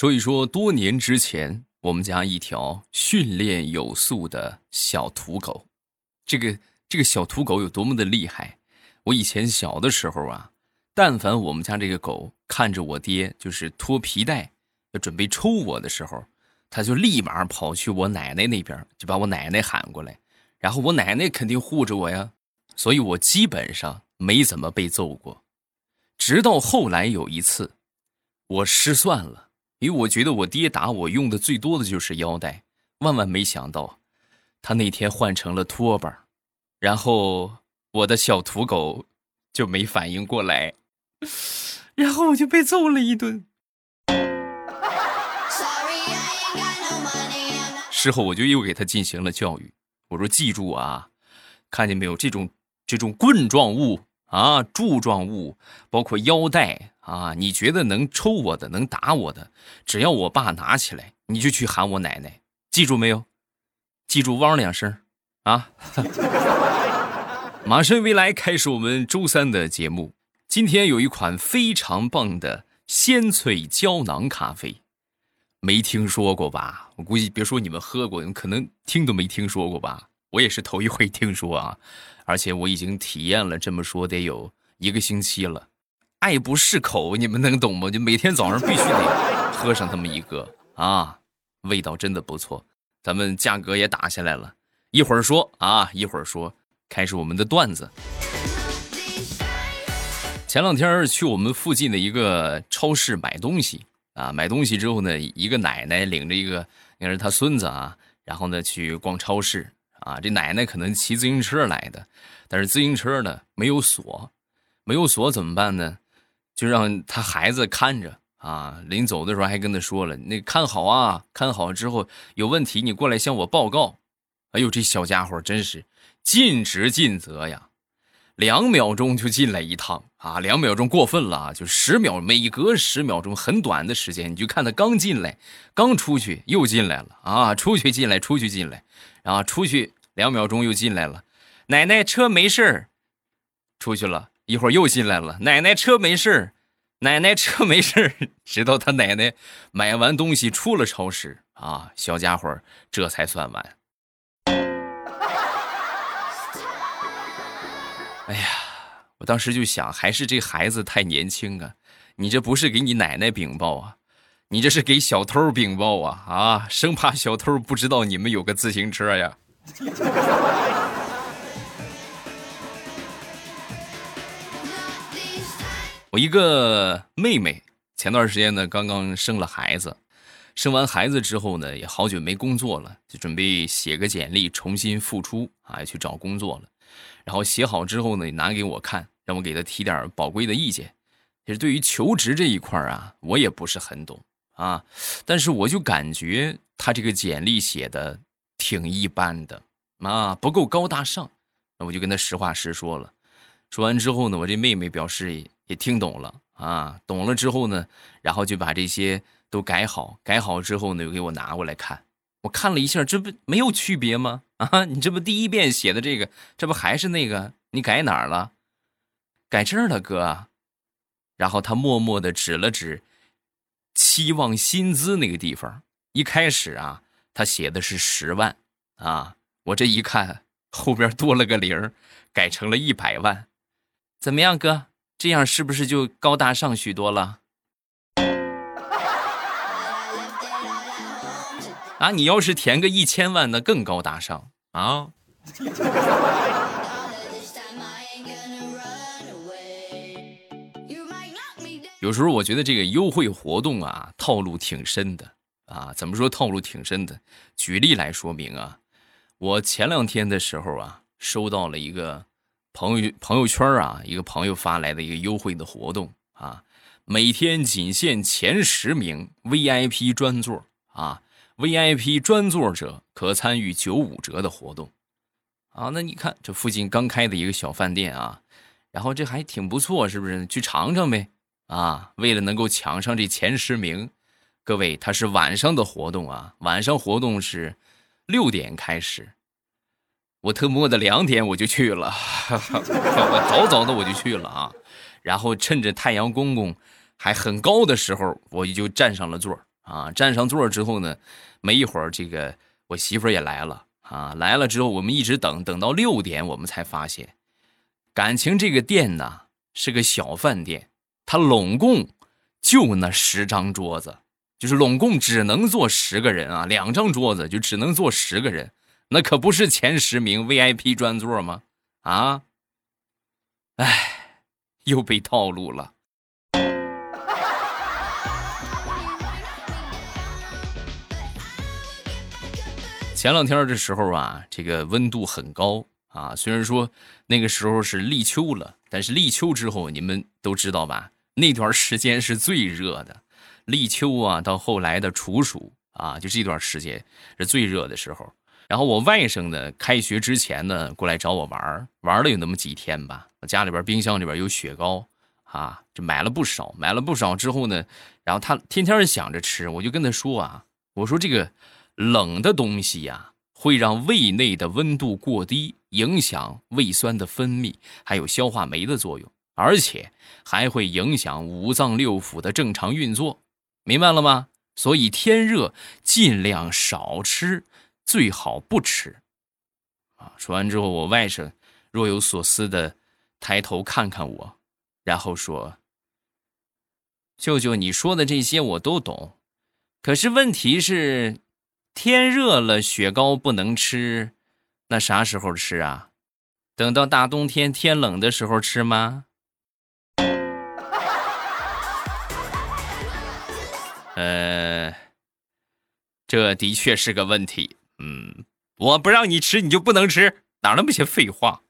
所以说多年之前，我们家一条训练有素的小土狗，这个这个小土狗有多么的厉害？我以前小的时候啊，但凡我们家这个狗看着我爹就是脱皮带要准备抽我的时候，它就立马跑去我奶奶那边，就把我奶奶喊过来，然后我奶奶肯定护着我呀，所以我基本上没怎么被揍过。直到后来有一次，我失算了。因为我觉得我爹打我用的最多的就是腰带，万万没想到，他那天换成了拖把，然后我的小土狗就没反应过来，然后我就被揍了一顿。事后我就又给他进行了教育，我说记住啊，看见没有这种这种棍状物。啊，柱状物，包括腰带啊，你觉得能抽我的，能打我的，只要我爸拿起来，你就去喊我奶奶，记住没有？记住汪两声啊！马上未来开始我们周三的节目，今天有一款非常棒的鲜萃胶囊咖啡，没听说过吧？我估计别说你们喝过，你们可能听都没听说过吧？我也是头一回听说啊。而且我已经体验了，这么说得有一个星期了，爱不释口，你们能懂吗？就每天早上必须得喝上这么一个啊，味道真的不错。咱们价格也打下来了，一会儿说啊，一会儿说，开始我们的段子。前两天去我们附近的一个超市买东西啊，买东西之后呢，一个奶奶领着一个应该是她孙子啊，然后呢去逛超市。啊，这奶奶可能骑自行车来的，但是自行车呢没有锁，没有锁怎么办呢？就让他孩子看着啊。临走的时候还跟他说了：“那看好啊，看好之后有问题你过来向我报告。”哎呦，这小家伙真是尽职尽责呀！两秒钟就进来一趟啊，两秒钟过分了啊，就十秒，每隔十秒钟很短的时间，你就看他刚进来，刚出去又进来了啊，出去进来，出去进来。然后出去两秒钟又进来了，奶奶车没事儿，出去了一会儿又进来了，奶奶车没事，奶奶车没事，直到他奶奶买完东西出了超市啊，小家伙这才算完。哎呀，我当时就想，还是这孩子太年轻啊，你这不是给你奶奶禀报啊。你这是给小偷禀报啊啊！生怕小偷不知道你们有个自行车呀。我一个妹妹前段时间呢，刚刚生了孩子，生完孩子之后呢，也好久没工作了，就准备写个简历重新复出啊，去找工作了。然后写好之后呢，拿给我看，让我给她提点宝贵的意见。其实对于求职这一块啊，我也不是很懂。啊，但是我就感觉她这个简历写的挺一般的，啊，不够高大上。那我就跟她实话实说了。说完之后呢，我这妹妹表示也听懂了啊，懂了之后呢，然后就把这些都改好，改好之后呢，又给我拿过来看。我看了一下，这不没有区别吗？啊，你这不第一遍写的这个，这不还是那个？你改哪儿了？改这儿了，哥。然后他默默的指了指。期望薪资那个地方，一开始啊，他写的是十万啊，我这一看后边多了个零，改成了一百万，怎么样，哥？这样是不是就高大上许多了？啊，你要是填个一千万，那更高大上啊！有时候我觉得这个优惠活动啊，套路挺深的啊。怎么说套路挺深的？举例来说明啊，我前两天的时候啊，收到了一个朋友朋友圈啊，一个朋友发来的一个优惠的活动啊，每天仅限前十名 VIP 专座啊，VIP 专座者可参与九五折的活动啊。那你看这附近刚开的一个小饭店啊，然后这还挺不错，是不是？去尝尝呗。啊，为了能够抢上这前十名，各位，它是晚上的活动啊，晚上活动是六点开始，我特么的两点我就去了，我 早早的我就去了啊，然后趁着太阳公公还很高的时候，我就站上了座啊。占上座之后呢，没一会儿，这个我媳妇儿也来了啊。来了之后，我们一直等等到六点，我们才发现，感情这个店呢是个小饭店，它拢共就那十张桌子，就是拢共只能坐十个人啊，两张桌子就只能坐十个人，那可不是前十名 VIP 专座吗？啊，哎，又被套路了。前两天的时候啊，这个温度很高啊。虽然说那个时候是立秋了，但是立秋之后，你们都知道吧？那段时间是最热的。立秋啊，到后来的处暑啊，就这段时间是最热的时候。然后我外甥呢，开学之前呢，过来找我玩玩了有那么几天吧。家里边冰箱里边有雪糕啊，就买了不少。买了不少之后呢，然后他天天想着吃，我就跟他说啊，我说这个。冷的东西呀，会让胃内的温度过低，影响胃酸的分泌，还有消化酶的作用，而且还会影响五脏六腑的正常运作，明白了吗？所以天热尽量少吃，最好不吃。啊！说完之后，我外甥若有所思的抬头看看我，然后说：“舅舅，你说的这些我都懂，可是问题是。”天热了，雪糕不能吃，那啥时候吃啊？等到大冬天天冷的时候吃吗？呃，这的确是个问题。嗯，我不让你吃，你就不能吃，哪那么些废话？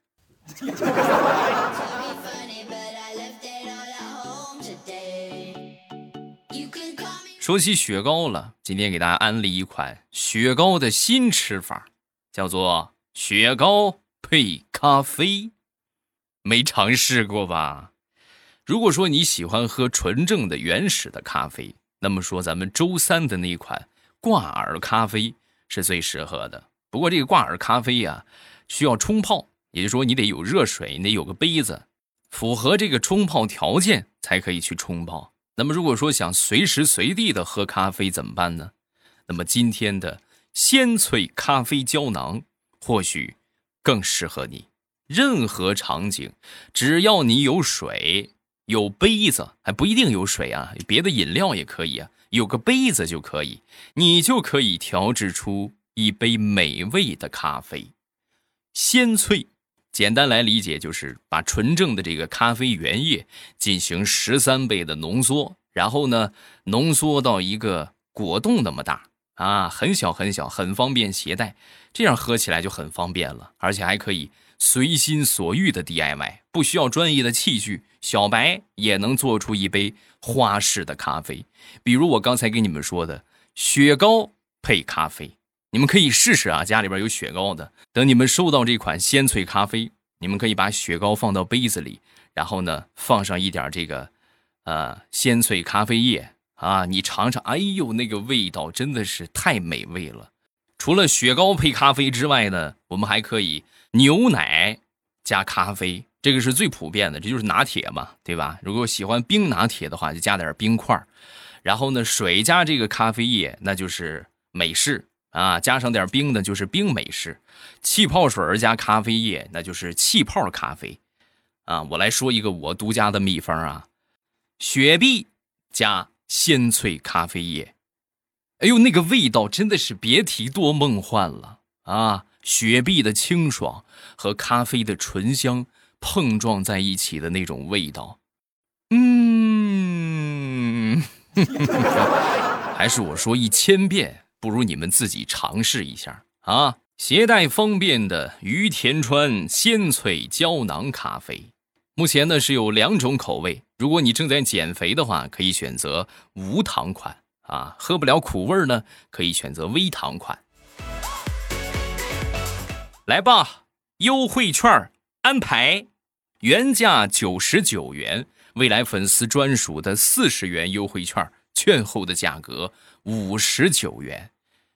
说起雪糕了，今天给大家安利一款雪糕的新吃法，叫做雪糕配咖啡。没尝试过吧？如果说你喜欢喝纯正的原始的咖啡，那么说咱们周三的那款挂耳咖啡是最适合的。不过这个挂耳咖啡呀，需要冲泡，也就是说你得有热水，你得有个杯子，符合这个冲泡条件才可以去冲泡。那么，如果说想随时随地的喝咖啡怎么办呢？那么今天的鲜萃咖啡胶囊或许更适合你。任何场景，只要你有水、有杯子，还不一定有水啊，别的饮料也可以啊，有个杯子就可以，你就可以调制出一杯美味的咖啡。鲜萃。简单来理解，就是把纯正的这个咖啡原液进行十三倍的浓缩，然后呢，浓缩到一个果冻那么大啊，很小很小，很方便携带，这样喝起来就很方便了，而且还可以随心所欲的 DIY，不需要专业的器具，小白也能做出一杯花式的咖啡。比如我刚才跟你们说的雪糕配咖啡。你们可以试试啊，家里边有雪糕的。等你们收到这款鲜萃咖啡，你们可以把雪糕放到杯子里，然后呢放上一点这个，呃，鲜萃咖啡液啊，你尝尝，哎呦，那个味道真的是太美味了。除了雪糕配咖啡之外呢，我们还可以牛奶加咖啡，这个是最普遍的，这就是拿铁嘛，对吧？如果喜欢冰拿铁的话，就加点冰块然后呢，水加这个咖啡液，那就是美式。啊，加上点冰的，就是冰美式；气泡水加咖啡液，那就是气泡咖啡。啊，我来说一个我独家的秘方啊：雪碧加鲜萃咖啡液。哎呦，那个味道真的是别提多梦幻了啊！雪碧的清爽和咖啡的醇香碰撞在一起的那种味道，嗯，还是我说一千遍。不如你们自己尝试一下啊！携带方便的于田川鲜萃胶囊咖啡，目前呢是有两种口味。如果你正在减肥的话，可以选择无糖款啊；喝不了苦味呢，可以选择微糖款。来吧，优惠券安排，原价九十九元，未来粉丝专属的四十元优惠券，券后的价格。五十九元，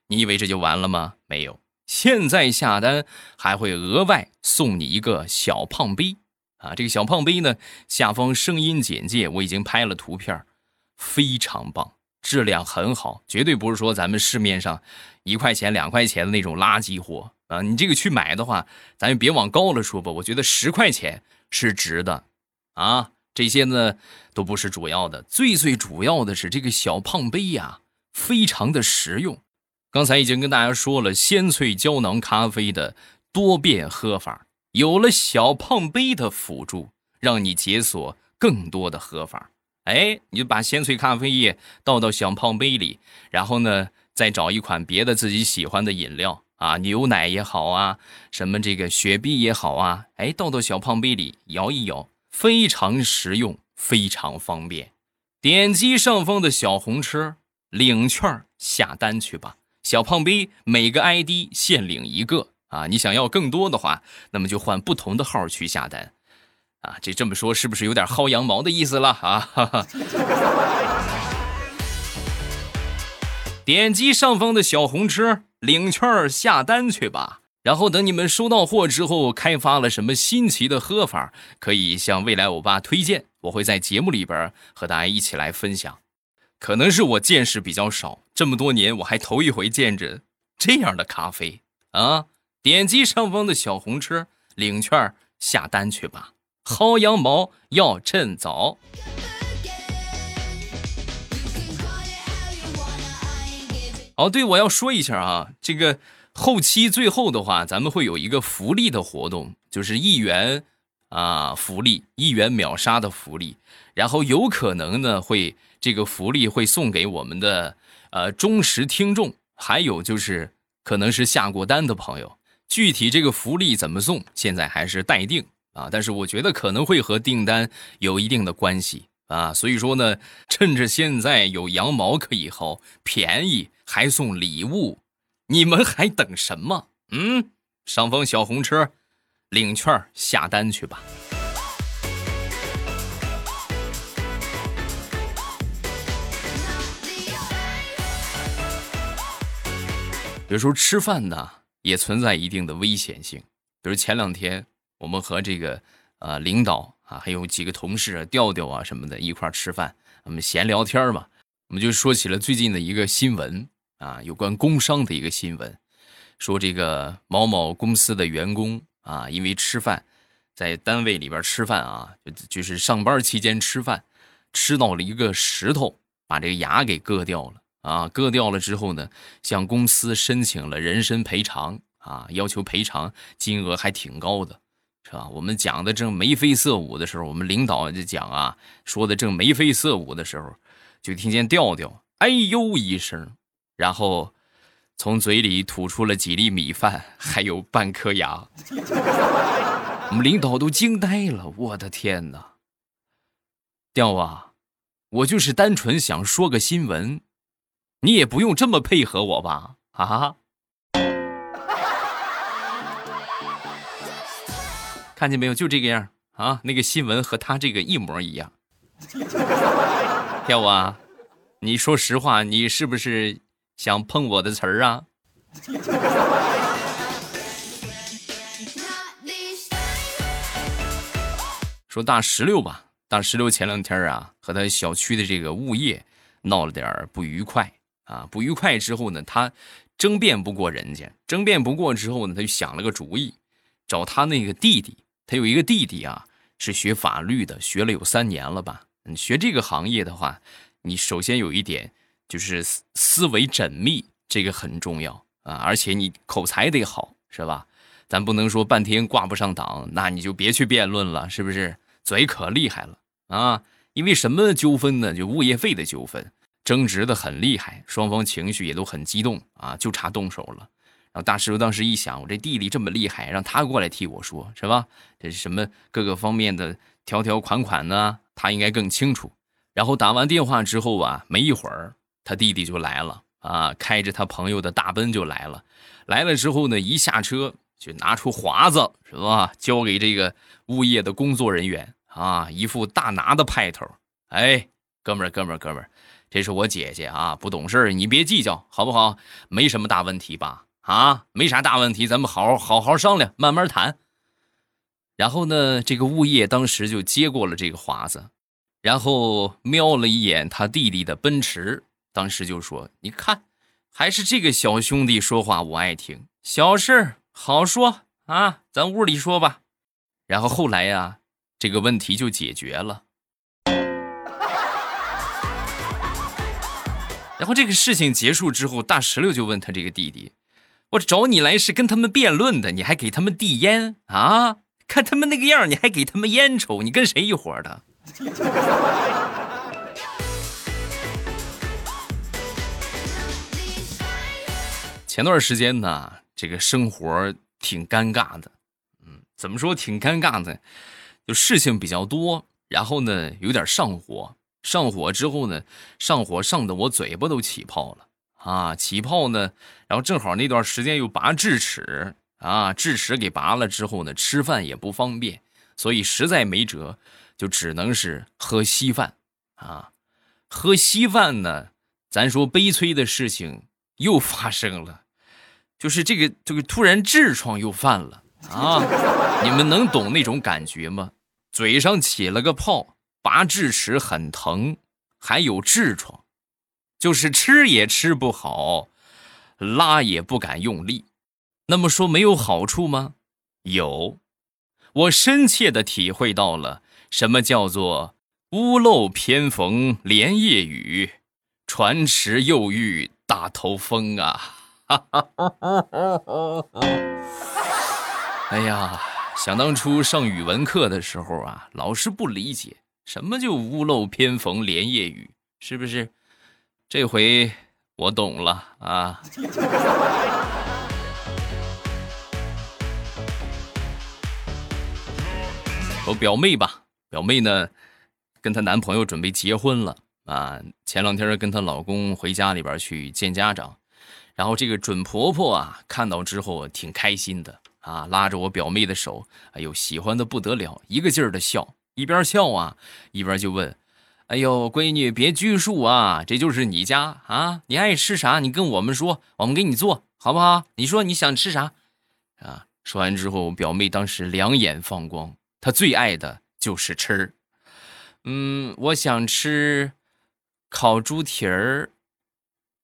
你以为这就完了吗？没有，现在下单还会额外送你一个小胖杯啊！这个小胖杯呢，下方声音简介我已经拍了图片，非常棒，质量很好，绝对不是说咱们市面上一块钱、两块钱的那种垃圾货啊！你这个去买的话，咱就别往高了说吧。我觉得十块钱是值的，啊，这些呢都不是主要的，最最主要的是这个小胖杯呀，非常的实用。刚才已经跟大家说了，鲜萃胶囊咖啡的多变喝法，有了小胖杯的辅助，让你解锁更多的喝法。哎，你就把鲜萃咖啡液倒到小胖杯里，然后呢，再找一款别的自己喜欢的饮料啊，牛奶也好啊，什么这个雪碧也好啊，哎，倒到小胖杯里摇一摇，非常实用，非常方便。点击上方的小红车领券下单去吧，小胖杯每个 ID 限领一个啊，你想要更多的话，那么就换不同的号去下单。啊，这这么说是不是有点薅羊毛的意思了啊？哈哈。点击上方的小红车领券下单去吧。然后等你们收到货之后，开发了什么新奇的喝法，可以向未来欧巴推荐，我会在节目里边和大家一起来分享。可能是我见识比较少，这么多年我还头一回见着这样的咖啡啊！点击上方的小红车领券下单去吧。薅羊毛要趁早。哦，对，我要说一下啊，这个后期最后的话，咱们会有一个福利的活动，就是一元啊福利，一元秒杀的福利。然后有可能呢，会这个福利会送给我们的呃忠实听众，还有就是可能是下过单的朋友。具体这个福利怎么送，现在还是待定。啊，但是我觉得可能会和订单有一定的关系啊，所以说呢，趁着现在有羊毛可以薅，便宜还送礼物，你们还等什么？嗯，上方小红车，领券下单去吧。有时候吃饭呢，也存在一定的危险性，比如前两天。我们和这个呃领导啊，还有几个同事啊，调调啊什么的，一块吃饭，我们闲聊天嘛，我们就说起了最近的一个新闻啊，有关工伤的一个新闻，说这个某某公司的员工啊，因为吃饭，在单位里边吃饭啊，就就是上班期间吃饭，吃到了一个石头，把这个牙给割掉了啊，割掉了之后呢，向公司申请了人身赔偿啊，要求赔偿金额还挺高的。是吧？我们讲的正眉飞色舞的时候，我们领导就讲啊，说的正眉飞色舞的时候，就听见调调哎呦一声，然后从嘴里吐出了几粒米饭，还有半颗牙。我们领导都惊呆了，我的天哪！调啊，我就是单纯想说个新闻，你也不用这么配合我吧？啊？看见没有，就这个样啊！那个新闻和他这个一模一样。跳舞啊，你说实话，你是不是想碰我的词儿啊？说大石榴吧，大石榴前两天啊，和他小区的这个物业闹了点不愉快啊。不愉快之后呢，他争辩不过人家，争辩不过之后呢，他就想了个主意，找他那个弟弟。他有一个弟弟啊，是学法律的，学了有三年了吧？你学这个行业的话，你首先有一点就是思思维缜密，这个很重要啊，而且你口才得好，是吧？咱不能说半天挂不上档，那你就别去辩论了，是不是？嘴可厉害了啊！因为什么纠纷呢？就物业费的纠纷，争执的很厉害，双方情绪也都很激动啊，就差动手了。然后大师傅当时一想，我这弟弟这么厉害，让他过来替我说，是吧？这是什么各个方面的条条款款呢？他应该更清楚。然后打完电话之后啊，没一会儿，他弟弟就来了啊，开着他朋友的大奔就来了。来了之后呢，一下车就拿出华子，是吧？交给这个物业的工作人员啊，一副大拿的派头。哎，哥们儿，哥们儿，哥们儿，这是我姐姐啊，不懂事你别计较，好不好？没什么大问题吧？啊，没啥大问题，咱们好好好好商量，慢慢谈。然后呢，这个物业当时就接过了这个华子，然后瞄了一眼他弟弟的奔驰，当时就说：“你看，还是这个小兄弟说话我爱听，小事好说啊，咱屋里说吧。”然后后来呀，这个问题就解决了。然后这个事情结束之后，大石榴就问他这个弟弟：“我找你来是跟他们辩论的，你还给他们递烟啊？看他们那个样，你还给他们烟抽，你跟谁一伙的？” 前段时间呢，这个生活挺尴尬的，嗯，怎么说挺尴尬的？就事情比较多，然后呢有点上火，上火之后呢，上火上的我嘴巴都起泡了啊，起泡呢，然后正好那段时间又拔智齿啊，智齿给拔了之后呢，吃饭也不方便，所以实在没辙，就只能是喝稀饭啊，喝稀饭呢，咱说悲催的事情又发生了。就是这个，这个突然痔疮又犯了啊！你们能懂那种感觉吗？嘴上起了个泡，拔智齿很疼，还有痔疮，就是吃也吃不好，拉也不敢用力。那么说没有好处吗？有，我深切的体会到了什么叫做屋漏偏逢连夜雨，船迟又遇大头风啊！哈哈哈！哎呀，想当初上语文课的时候啊，老师不理解什么叫屋漏偏逢连夜雨，是不是？这回我懂了啊！我表妹吧，表妹呢，跟她男朋友准备结婚了啊。前两天跟她老公回家里边去见家长。然后这个准婆婆啊，看到之后挺开心的啊，拉着我表妹的手，哎呦，喜欢的不得了，一个劲儿的笑，一边笑啊，一边就问：“哎呦，闺女别拘束啊，这就是你家啊，你爱吃啥，你跟我们说，我们给你做好不好？你说你想吃啥？啊？”说完之后，我表妹当时两眼放光，她最爱的就是吃，嗯，我想吃烤猪蹄儿。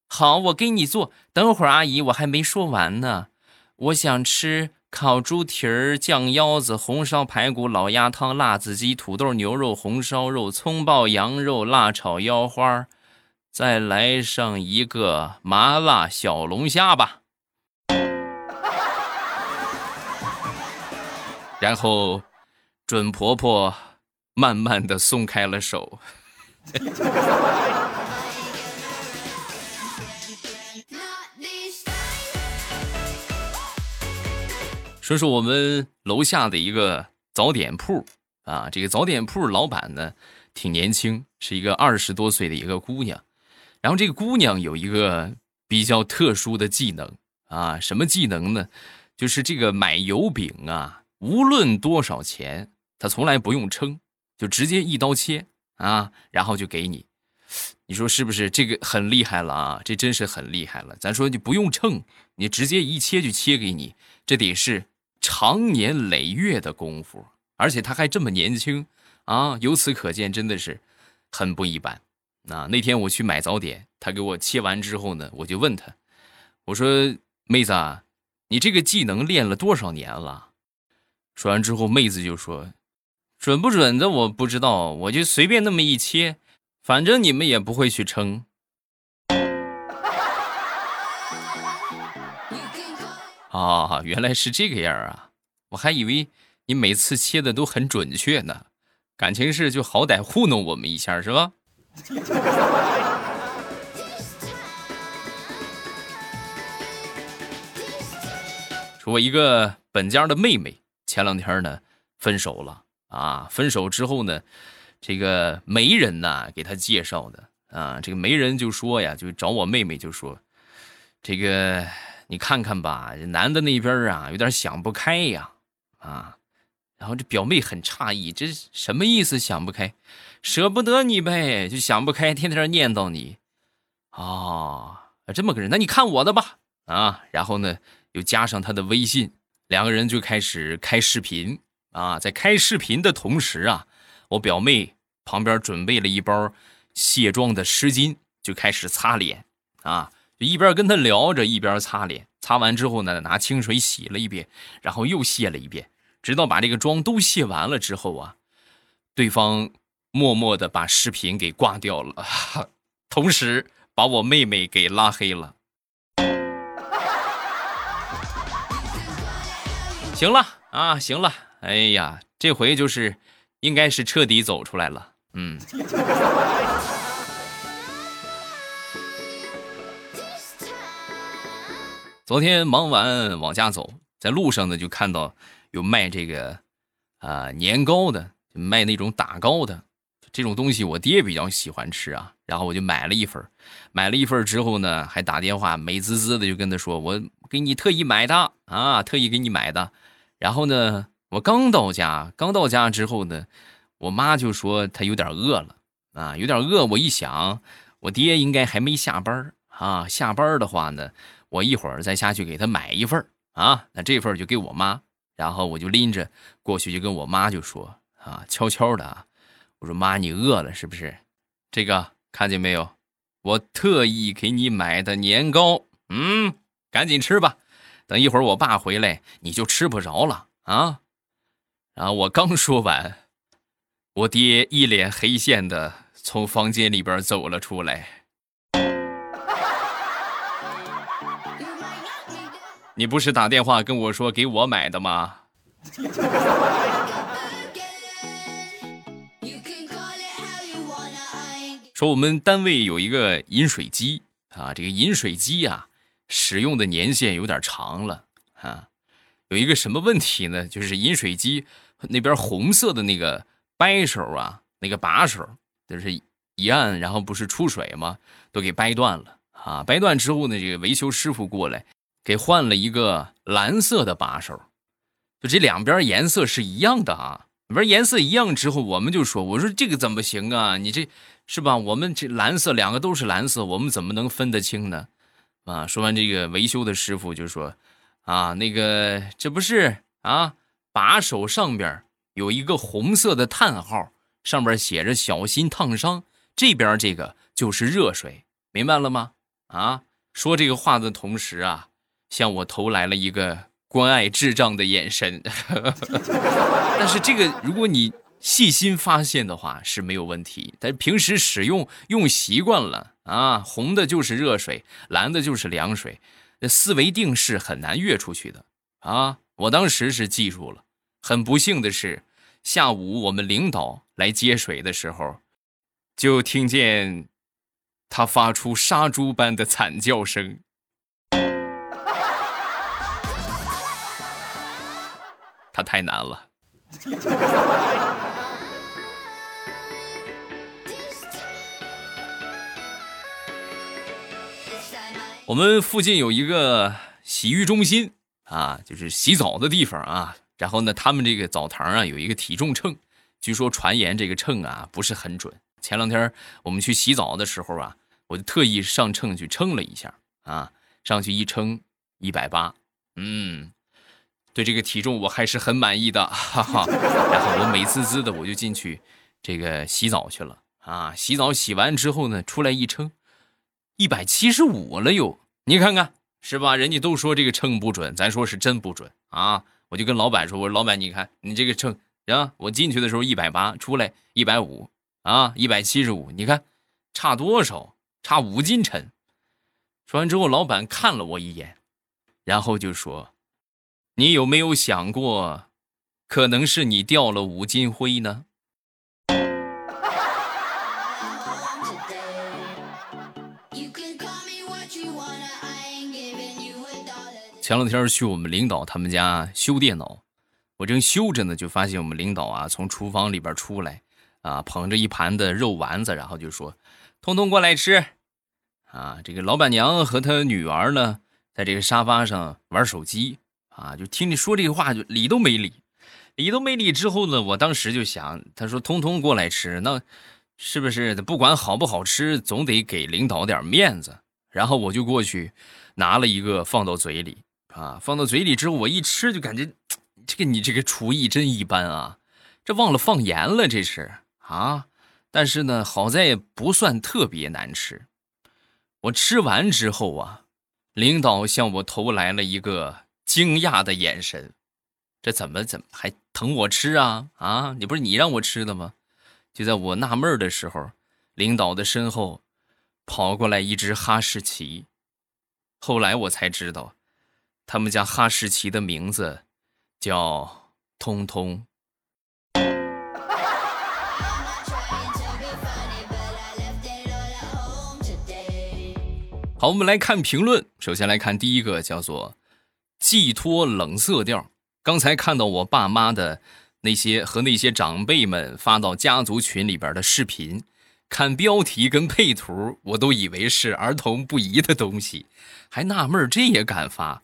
好，我给你做。等会儿，阿姨，我还没说完呢。我想吃烤猪蹄儿、酱腰子、红烧排骨、老鸭汤、辣子鸡、土豆牛肉、红烧肉、葱爆羊肉、辣炒腰花，再来上一个麻辣小龙虾吧。然后，准婆婆慢慢的松开了手。说说我们楼下的一个早点铺啊，这个早点铺老板呢挺年轻，是一个二十多岁的一个姑娘。然后这个姑娘有一个比较特殊的技能啊，什么技能呢？就是这个买油饼啊，无论多少钱，她从来不用称，就直接一刀切啊，然后就给你。你说是不是？这个很厉害了啊，这真是很厉害了。咱说你不用称，你直接一切就切给你，这得是。长年累月的功夫，而且他还这么年轻啊！由此可见，真的是很不一般。那那天我去买早点，他给我切完之后呢，我就问他，我说：“妹子，啊，你这个技能练了多少年了？”说完之后，妹子就说：“准不准的我不知道，我就随便那么一切，反正你们也不会去称。”啊，原来是这个样啊！我还以为你每次切的都很准确呢。感情是就好歹糊弄我们一下是吧？说我一个本家的妹妹，前两天呢分手了啊。分手之后呢，这个媒人呐给她介绍的啊，这个媒人就说呀，就找我妹妹就说这个。你看看吧，这男的那边啊，有点想不开呀，啊，然后这表妹很诧异，这什么意思？想不开，舍不得你呗，就想不开，天天念叨你，啊，这么个人，那你看我的吧，啊，然后呢，又加上他的微信，两个人就开始开视频，啊，在开视频的同时啊，我表妹旁边准备了一包卸妆的湿巾，就开始擦脸啊，一边跟他聊着，一边擦脸。擦完之后呢，拿清水洗了一遍，然后又卸了一遍，直到把这个妆都卸完了之后啊，对方默默的把视频给挂掉了，同时把我妹妹给拉黑了。行了啊，行了，哎呀，这回就是应该是彻底走出来了，嗯。昨天忙完往家走，在路上呢就看到有卖这个啊年糕的，卖那种打糕的这种东西，我爹比较喜欢吃啊，然后我就买了一份买了一份之后呢，还打电话美滋滋的就跟他说，我给你特意买的啊，特意给你买的。然后呢，我刚到家，刚到家之后呢，我妈就说她有点饿了啊，有点饿。我一想，我爹应该还没下班啊，下班的话呢。我一会儿再下去给他买一份啊，那这份就给我妈，然后我就拎着过去就跟我妈就说啊，悄悄的啊，我说妈，你饿了是不是？这个看见没有？我特意给你买的年糕，嗯，赶紧吃吧，等一会儿我爸回来你就吃不着了啊。然后我刚说完，我爹一脸黑线的从房间里边走了出来。你不是打电话跟我说给我买的吗？说我们单位有一个饮水机啊，这个饮水机啊，使用的年限有点长了啊。有一个什么问题呢？就是饮水机那边红色的那个掰手啊，那个把手，就是一按，然后不是出水吗？都给掰断了啊！掰断之后呢，这个维修师傅过来。给换了一个蓝色的把手，就这两边颜色是一样的啊。两边颜色一样之后，我们就说：“我说这个怎么行啊？你这是吧？我们这蓝色两个都是蓝色，我们怎么能分得清呢？”啊，说完这个维修的师傅就说：“啊，那个这不是啊，把手上边有一个红色的叹号，上面写着‘小心烫伤’，这边这个就是热水，明白了吗？”啊，说这个话的同时啊。向我投来了一个关爱智障的眼神，但是这个如果你细心发现的话是没有问题。但平时使用用习惯了啊，红的就是热水，蓝的就是凉水，那思维定式很难越出去的啊。我当时是记住了，很不幸的是，下午我们领导来接水的时候，就听见他发出杀猪般的惨叫声。太难了。我们附近有一个洗浴中心啊，就是洗澡的地方啊。然后呢，他们这个澡堂啊有一个体重秤，据说传言这个秤啊不是很准。前两天我们去洗澡的时候啊，我就特意上秤去称了一下啊，上去一称一百八，嗯。对这个体重我还是很满意的，哈哈。然后我美滋滋的我就进去，这个洗澡去了啊。洗澡洗完之后呢，出来一称，一百七十五了又。你看看是吧？人家都说这个秤不准，咱说是真不准啊。我就跟老板说，我说老板，你看你这个秤啊，我进去的时候一百八，出来一百五啊，一百七十五，你看差多少？差五斤沉。说完之后，老板看了我一眼，然后就说。你有没有想过，可能是你掉了五斤灰呢？前两天去我们领导他们家修电脑，我正修着呢，就发现我们领导啊从厨房里边出来，啊捧着一盘的肉丸子，然后就说：“通通过来吃。”啊，这个老板娘和她女儿呢，在这个沙发上玩手机。啊，就听你说这话，就理都没理，理都没理。之后呢，我当时就想，他说通通过来吃，那是不是不管好不好吃，总得给领导点面子？然后我就过去拿了一个放到嘴里，啊，放到嘴里之后，我一吃就感觉，这个你这个厨艺真一般啊，这忘了放盐了，这是啊。但是呢，好在不算特别难吃我吃完之后啊，领导向我投来了一个惊讶的眼神。这怎么怎么还疼我吃啊？啊，你不是你让我吃的吗？就在我纳闷的时候，领导的身后跑过来一只哈士奇。后来我才知道，他们家哈士奇的名字叫通通。好，我们来看评论。首先来看第一个，叫做“寄托冷色调”。刚才看到我爸妈的那些和那些长辈们发到家族群里边的视频，看标题跟配图，我都以为是儿童不宜的东西，还纳闷这也敢发？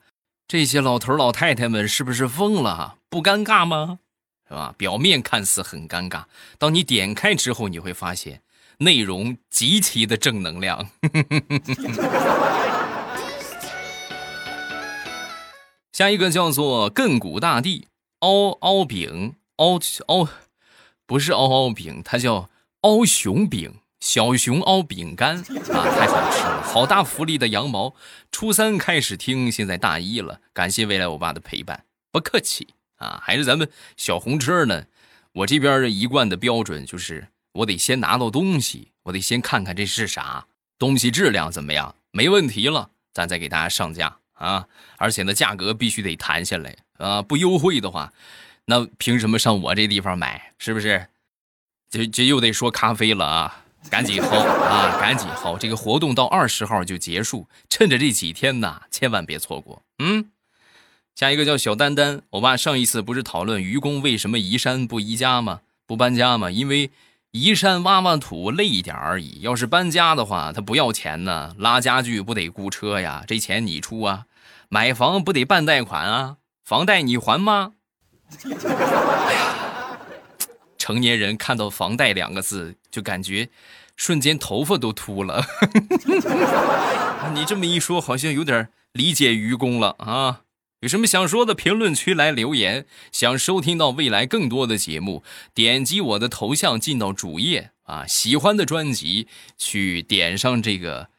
这些老头老太太们是不是疯了？不尴尬吗？是吧？表面看似很尴尬，当你点开之后，你会发现内容极其的正能量。下一个叫做亘古大帝凹凹饼凹凹，不是凹凹饼，它叫凹熊饼，小熊凹饼干啊，太好吃了，好大福利的羊毛。初三开始听，现在大一了，感谢未来我爸的陪伴，不客气啊。还是咱们小红车呢，我这边的一贯的标准就是，我得先拿到东西，我得先看看这是啥东西，质量怎么样，没问题了，咱再给大家上架。啊，而且呢，价格必须得谈下来啊！不优惠的话，那凭什么上我这地方买？是不是？这这又得说咖啡了啊！赶紧薅啊，赶紧薅！这个活动到二十号就结束，趁着这几天呢，千万别错过。嗯，下一个叫小丹丹，我爸上一次不是讨论愚公为什么移山不移家吗？不搬家吗？因为移山挖挖土累一点而已。要是搬家的话，他不要钱呢，拉家具不得雇车呀？这钱你出啊？买房不得办贷款啊？房贷你还吗？成年人看到“房贷”两个字，就感觉瞬间头发都秃了。你这么一说，好像有点理解愚公了啊！有什么想说的，评论区来留言。想收听到未来更多的节目，点击我的头像进到主页啊，喜欢的专辑去点上这个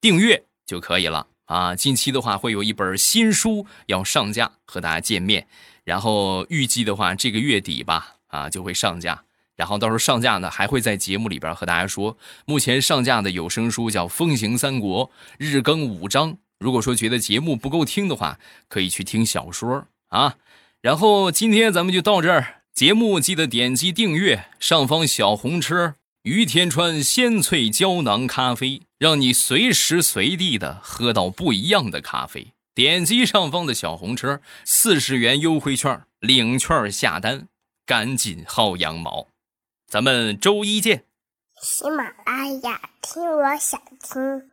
订阅就可以了。啊，近期的话会有一本新书要上架，和大家见面。然后预计的话，这个月底吧，啊就会上架。然后到时候上架呢，还会在节目里边和大家说，目前上架的有声书叫《风行三国》，日更五章。如果说觉得节目不够听的话，可以去听小说啊。然后今天咱们就到这儿，节目记得点击订阅，上方小红车。于天川鲜萃胶囊咖啡，让你随时随地的喝到不一样的咖啡。点击上方的小红车，四十元优惠券，领券下单，赶紧薅羊毛。咱们周一见。喜马拉雅，听我想听。